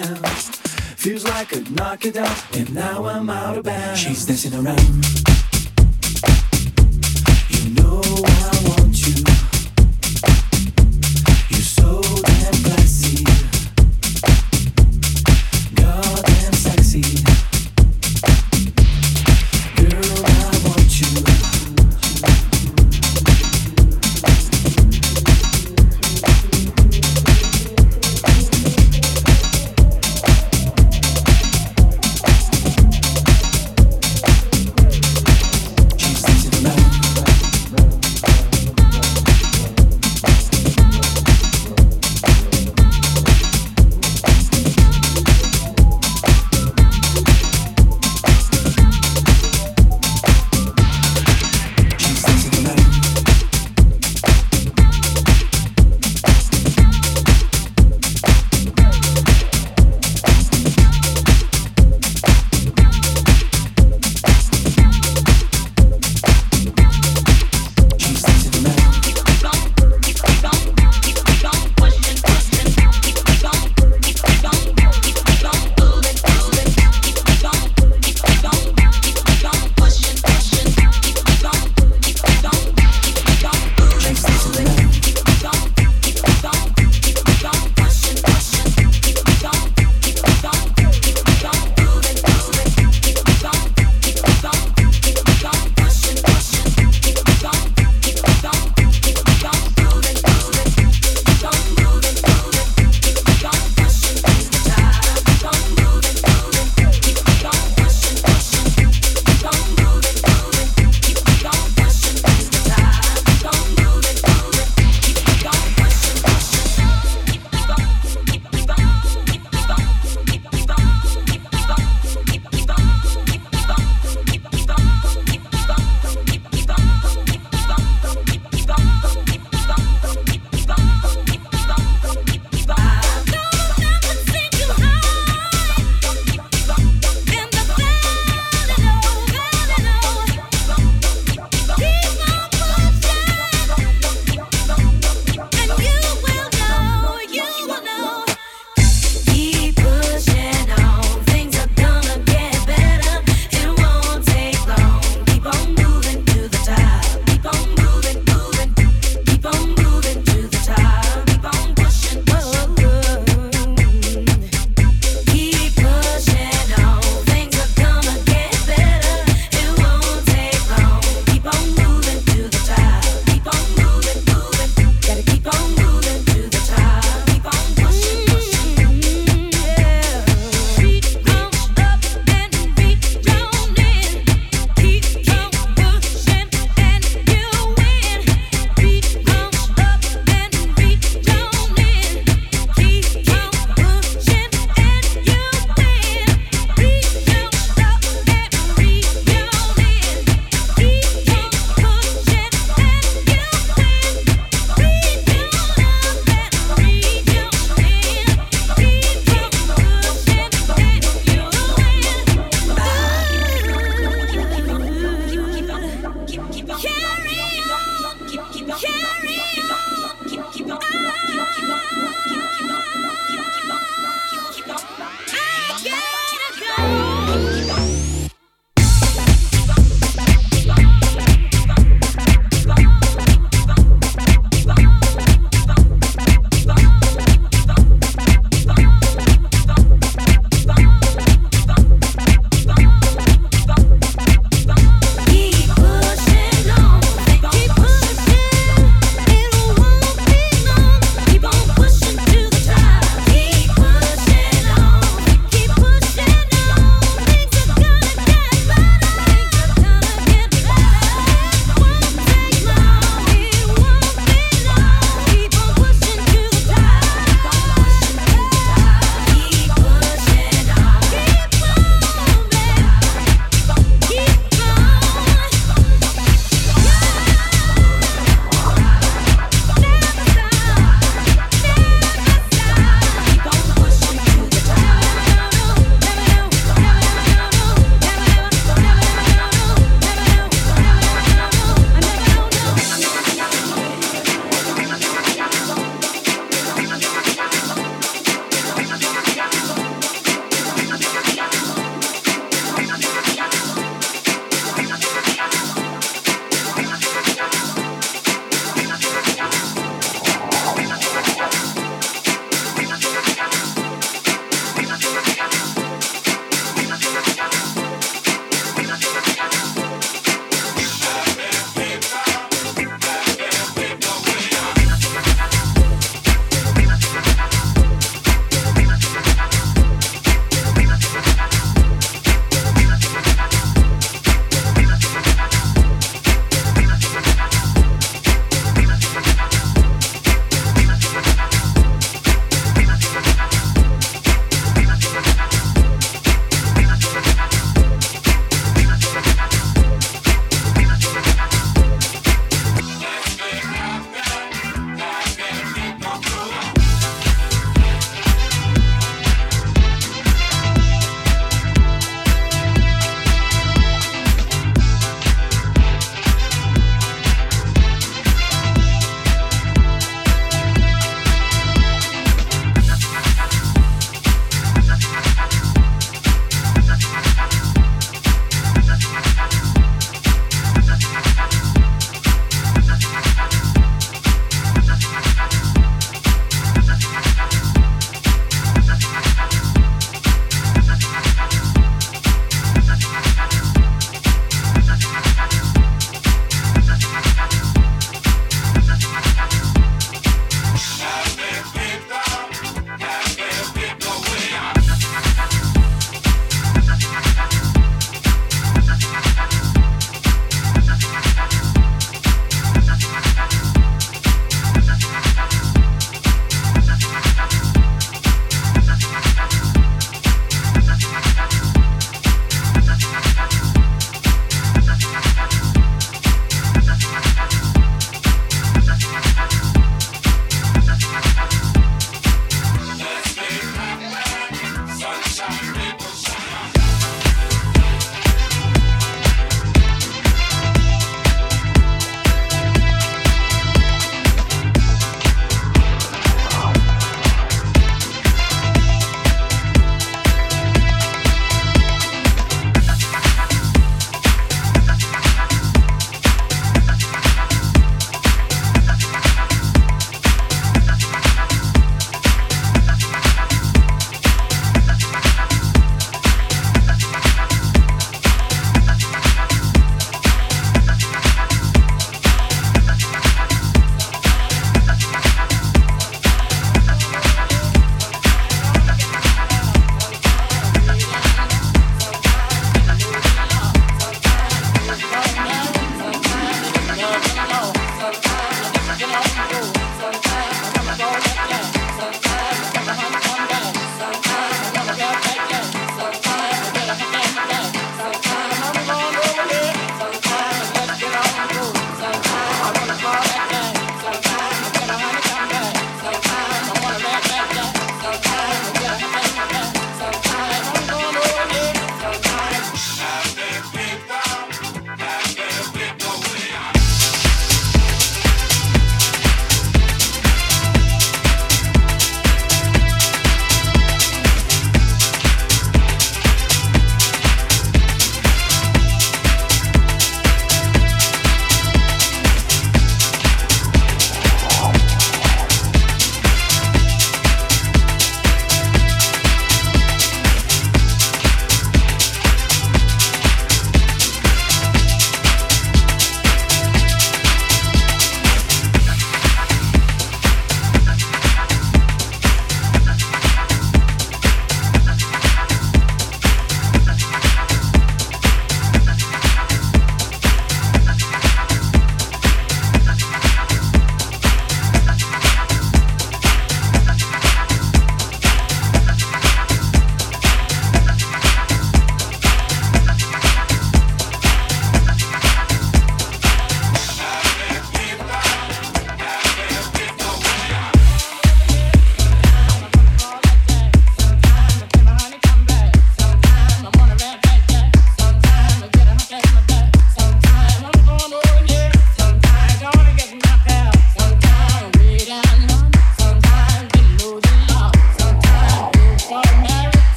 Now. Feels like I'd knock it out, and now I'm out of bounds. She's dancing around.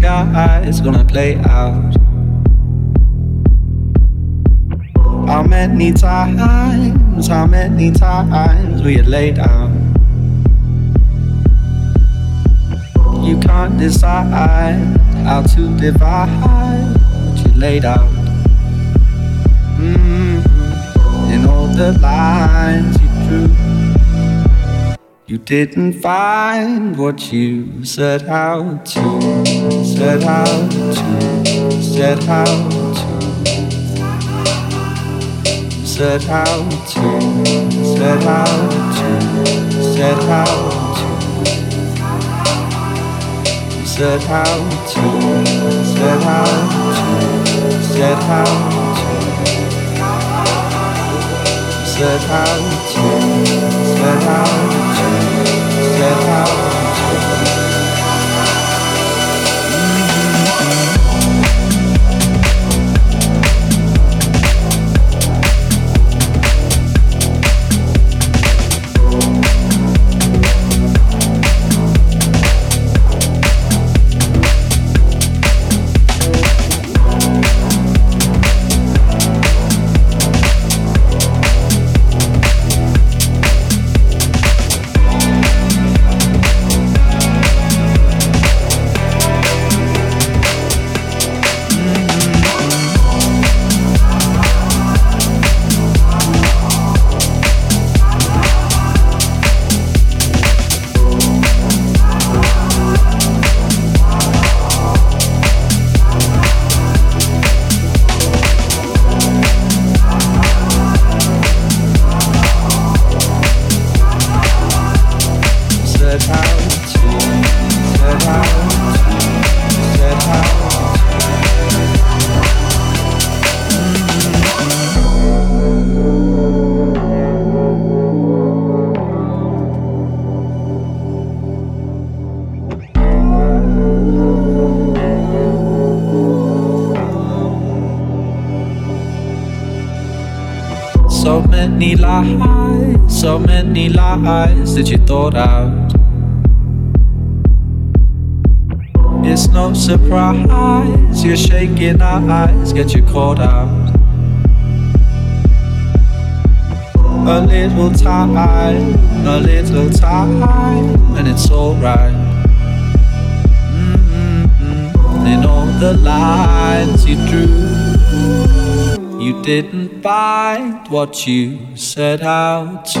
Disguise gonna play out? How many times, how many times we had laid out? You can't decide how to divide what you laid out. Mm-hmm. In all the lines you drew, you didn't find what you set out to, set out to, set out set out to, set out to, set out to, set out to, set out to, set out to, set out to, set out to, set out to. Lies that you thought out. It's no surprise you're shaking our eyes get you caught out. A little time, a little time, and it's alright. Mm-hmm. In all the lines you drew you didn't find what you set out to,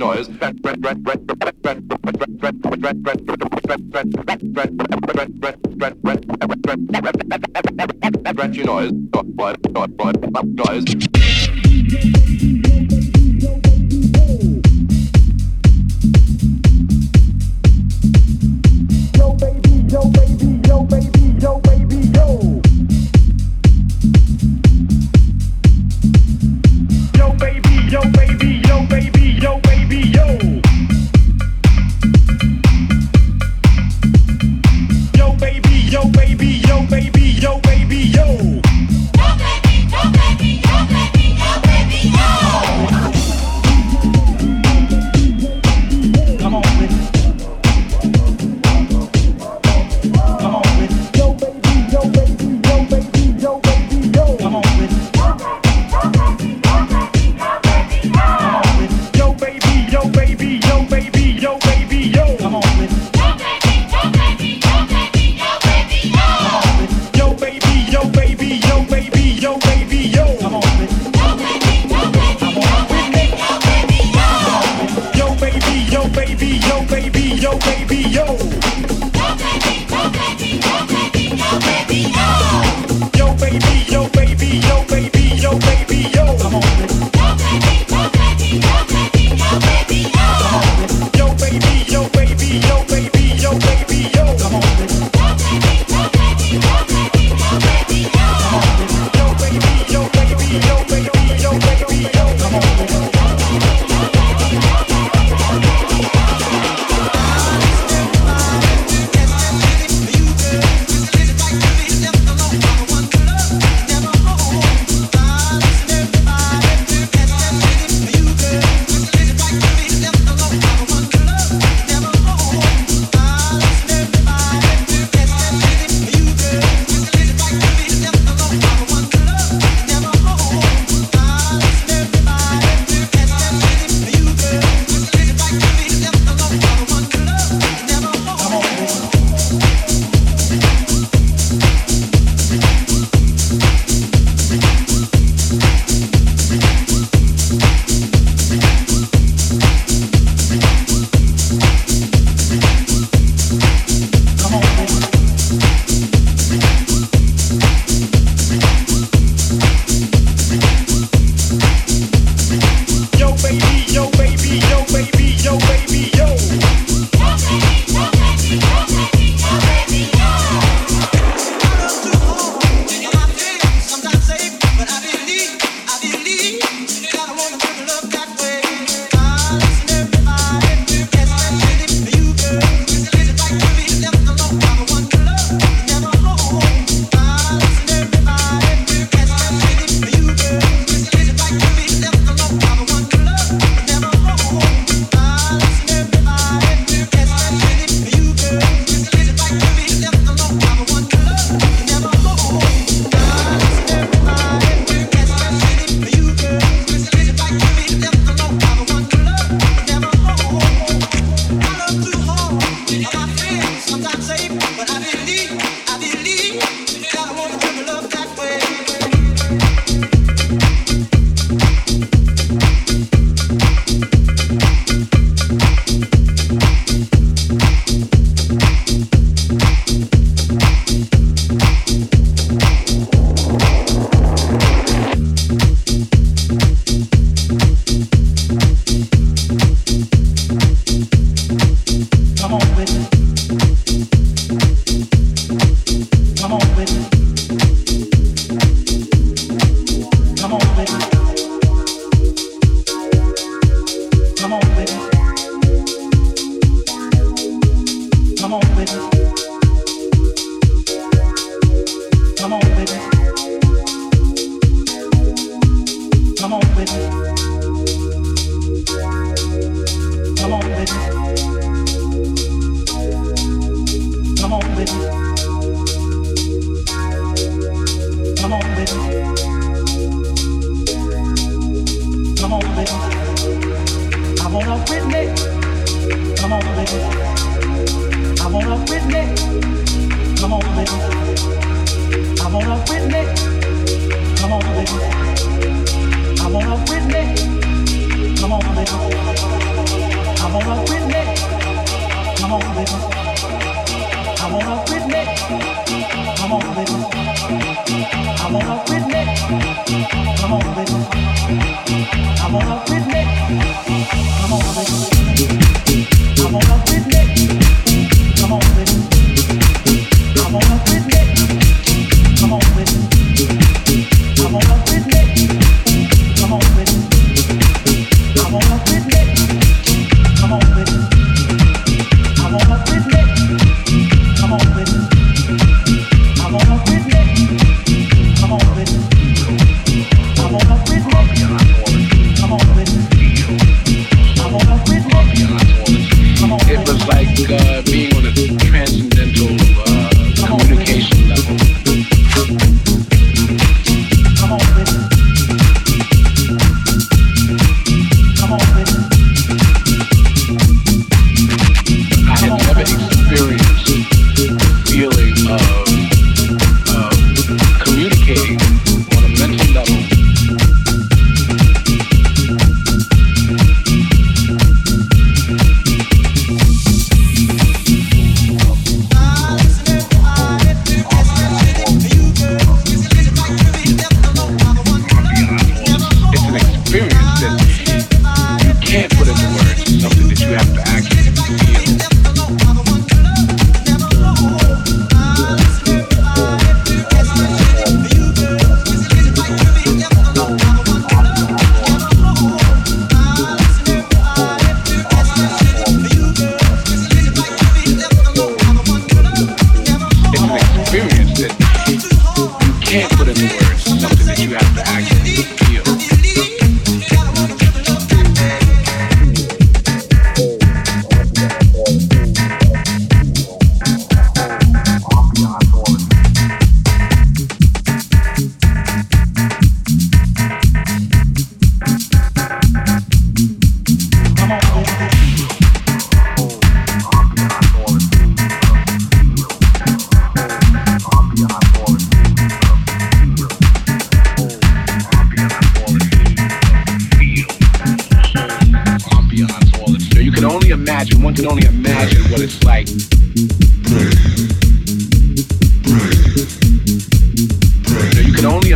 Noise.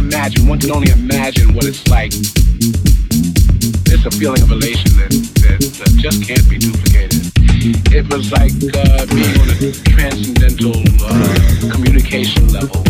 imagine, one can only imagine what it's like. It's a feeling of elation that, that uh, just can't be duplicated. It was like uh, being on a transcendental uh, communication level.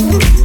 Mm-hmm.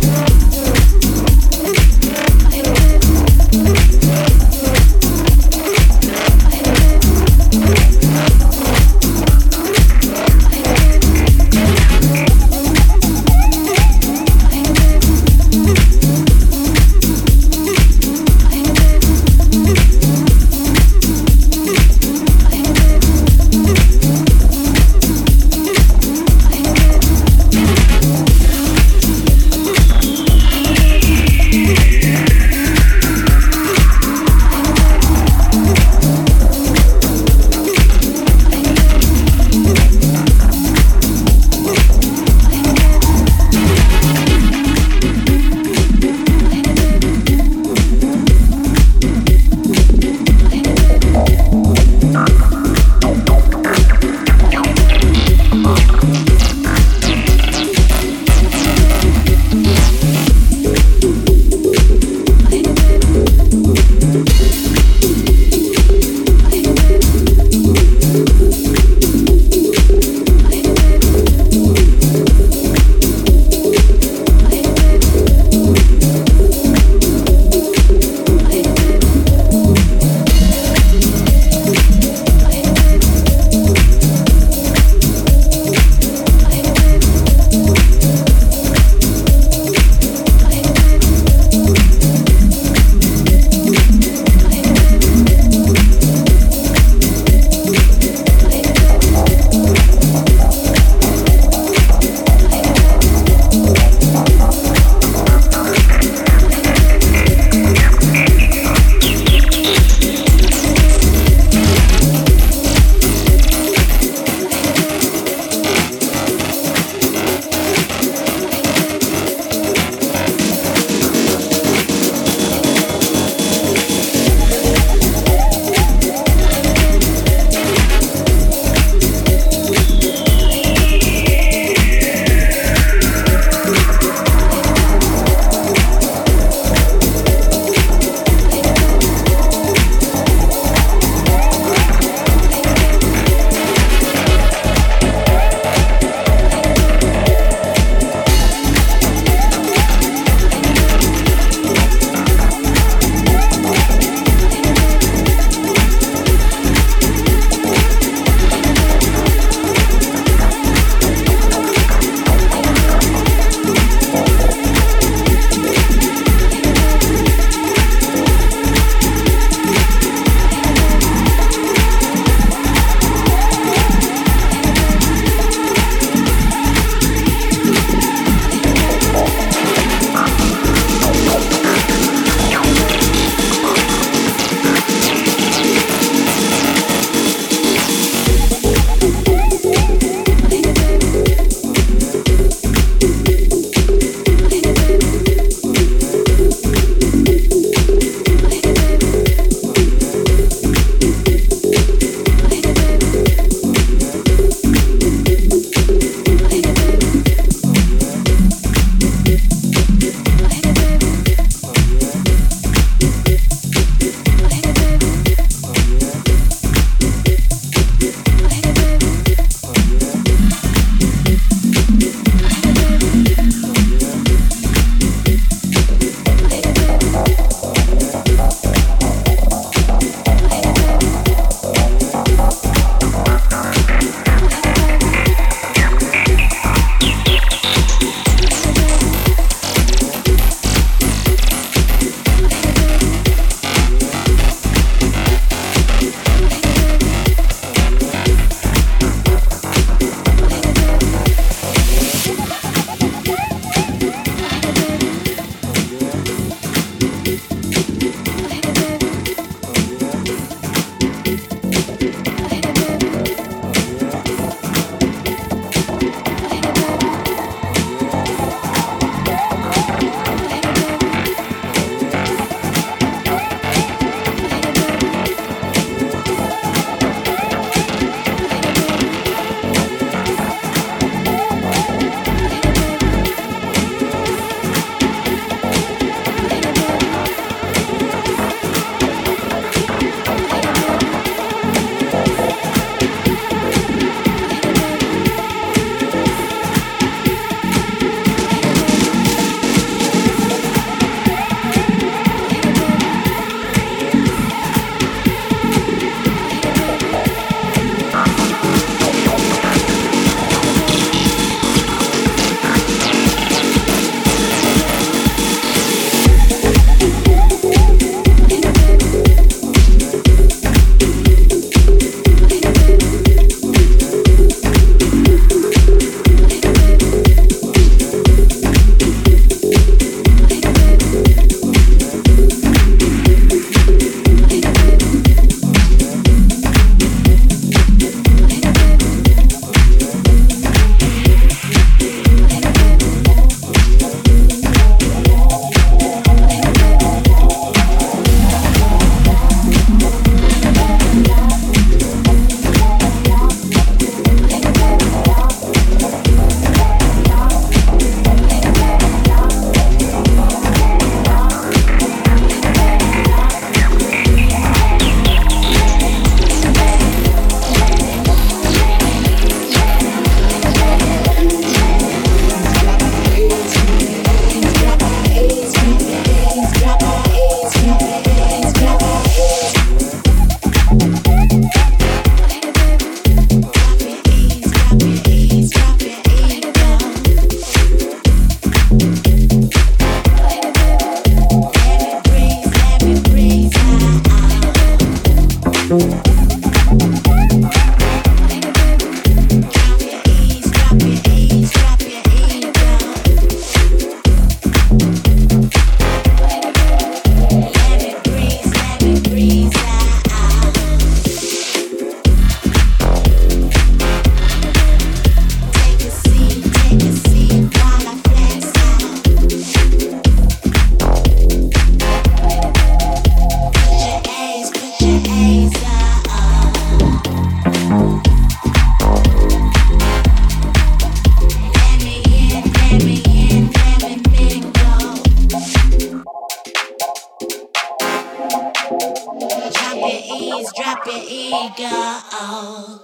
Ego.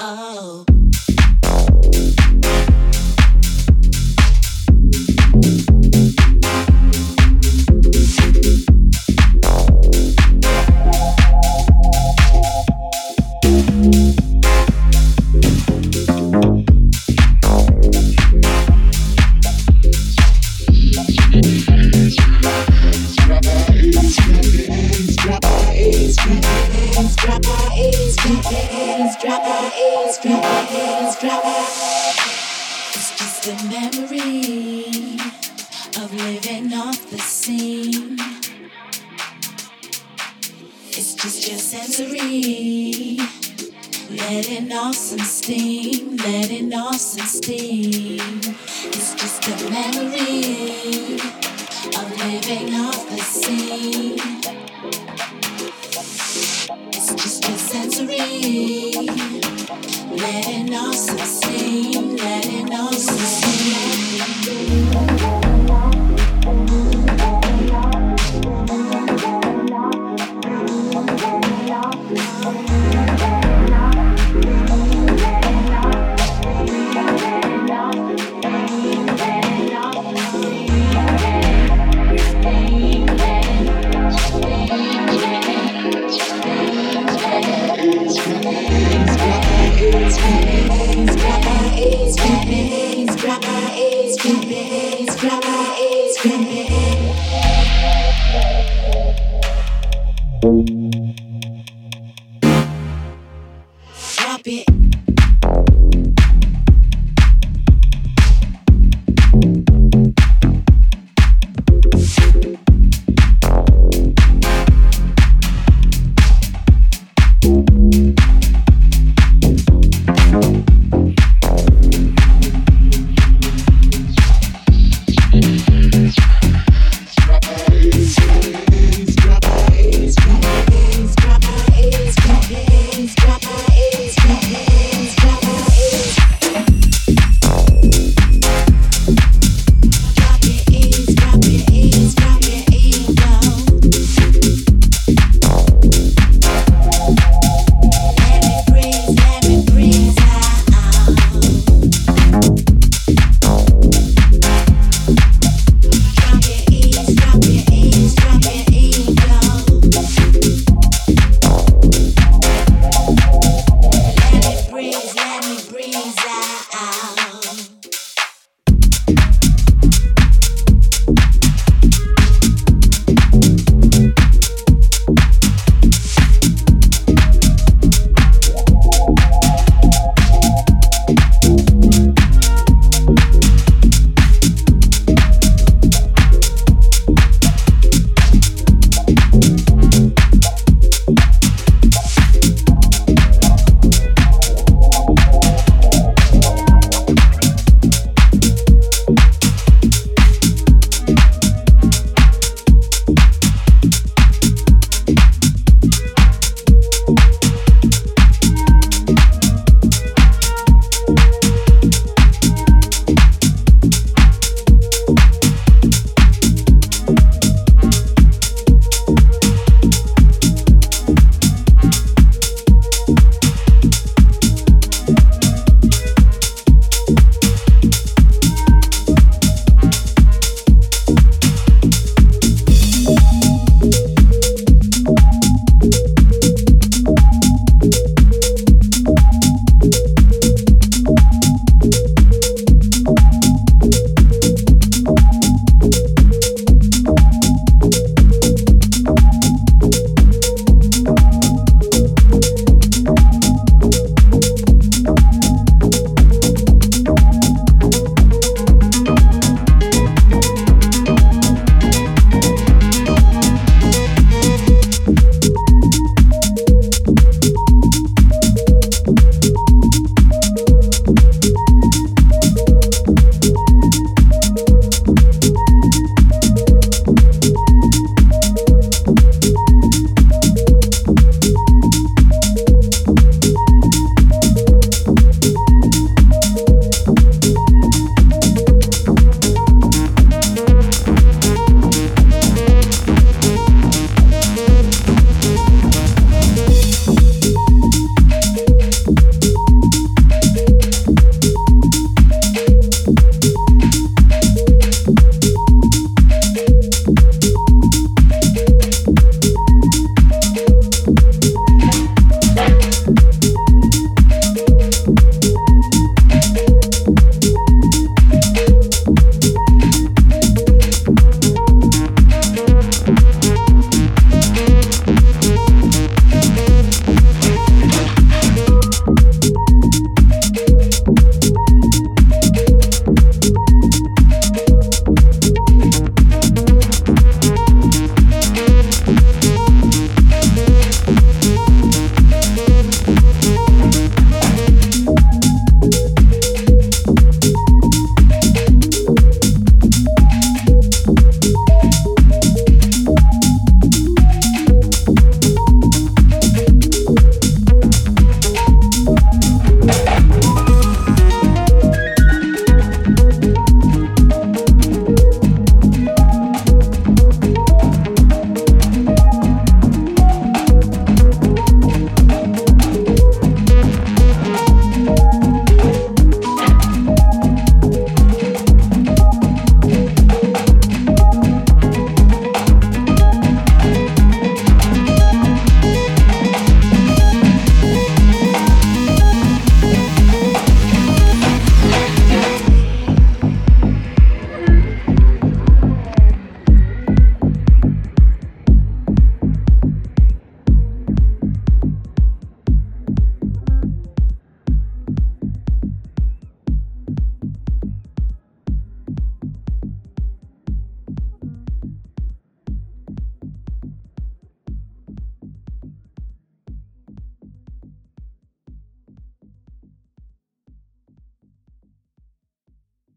Oh,